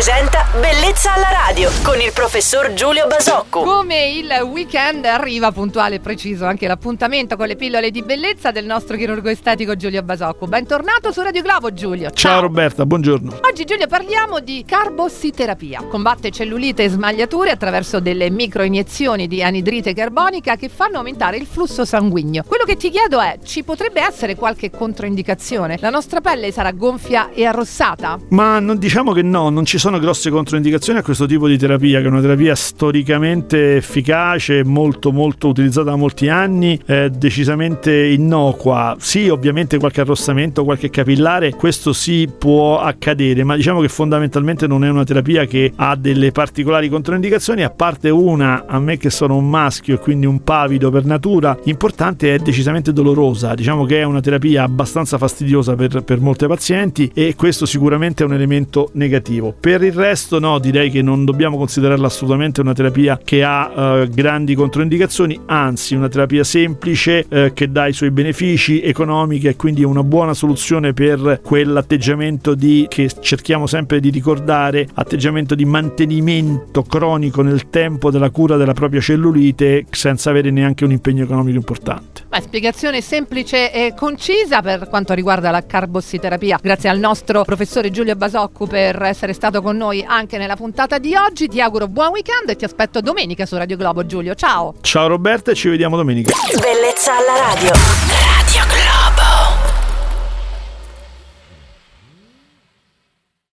presenta Bellezza alla radio con il professor Giulio Basocco. Come il weekend arriva puntuale e preciso anche l'appuntamento con le pillole di bellezza del nostro chirurgo estetico Giulio Basocco. Bentornato su Radio Globo Giulio. Ciao, Roberta, buongiorno. Oggi Giulio parliamo di carbossiterapia. Combatte cellulite e smagliature attraverso delle microiniezioni di anidrite carbonica che fanno aumentare il flusso sanguigno. Quello che ti chiedo è, ci potrebbe essere qualche controindicazione? La nostra pelle sarà gonfia e arrossata? Ma non diciamo che no, non ci sono grosse controindicazioni a questo tipo di terapia, che è una terapia storicamente efficace, molto molto utilizzata da molti anni, eh, decisamente innocua. Sì, ovviamente qualche arrossamento, qualche capillare, questo sì può accadere, ma diciamo che fondamentalmente non è una terapia che ha delle particolari controindicazioni, a parte una, a me che sono un maschio e quindi un pavido per natura, importante è decisamente dolorosa, diciamo che è una terapia abbastanza fastidiosa per, per molte pazienti e questo sicuramente è un elemento negativo. Per il resto no, direi che non dobbiamo considerarla assolutamente una terapia che ha eh, grandi controindicazioni, anzi una terapia semplice eh, che dà i suoi benefici economici e quindi è una buona soluzione per quell'atteggiamento di che cerchiamo sempre di ricordare, atteggiamento di mantenimento cronico nel tempo della cura della propria cellulite senza avere neanche un impegno economico importante. Beh, spiegazione semplice e concisa per quanto riguarda la carbossiterapia. Grazie al nostro professore Giulio Basoccu per essere stato con noi anche nella puntata di oggi. Ti auguro buon weekend e ti aspetto domenica su Radio Globo Giulio. Ciao! Ciao Roberta e ci vediamo domenica. Bellezza alla radio. Radio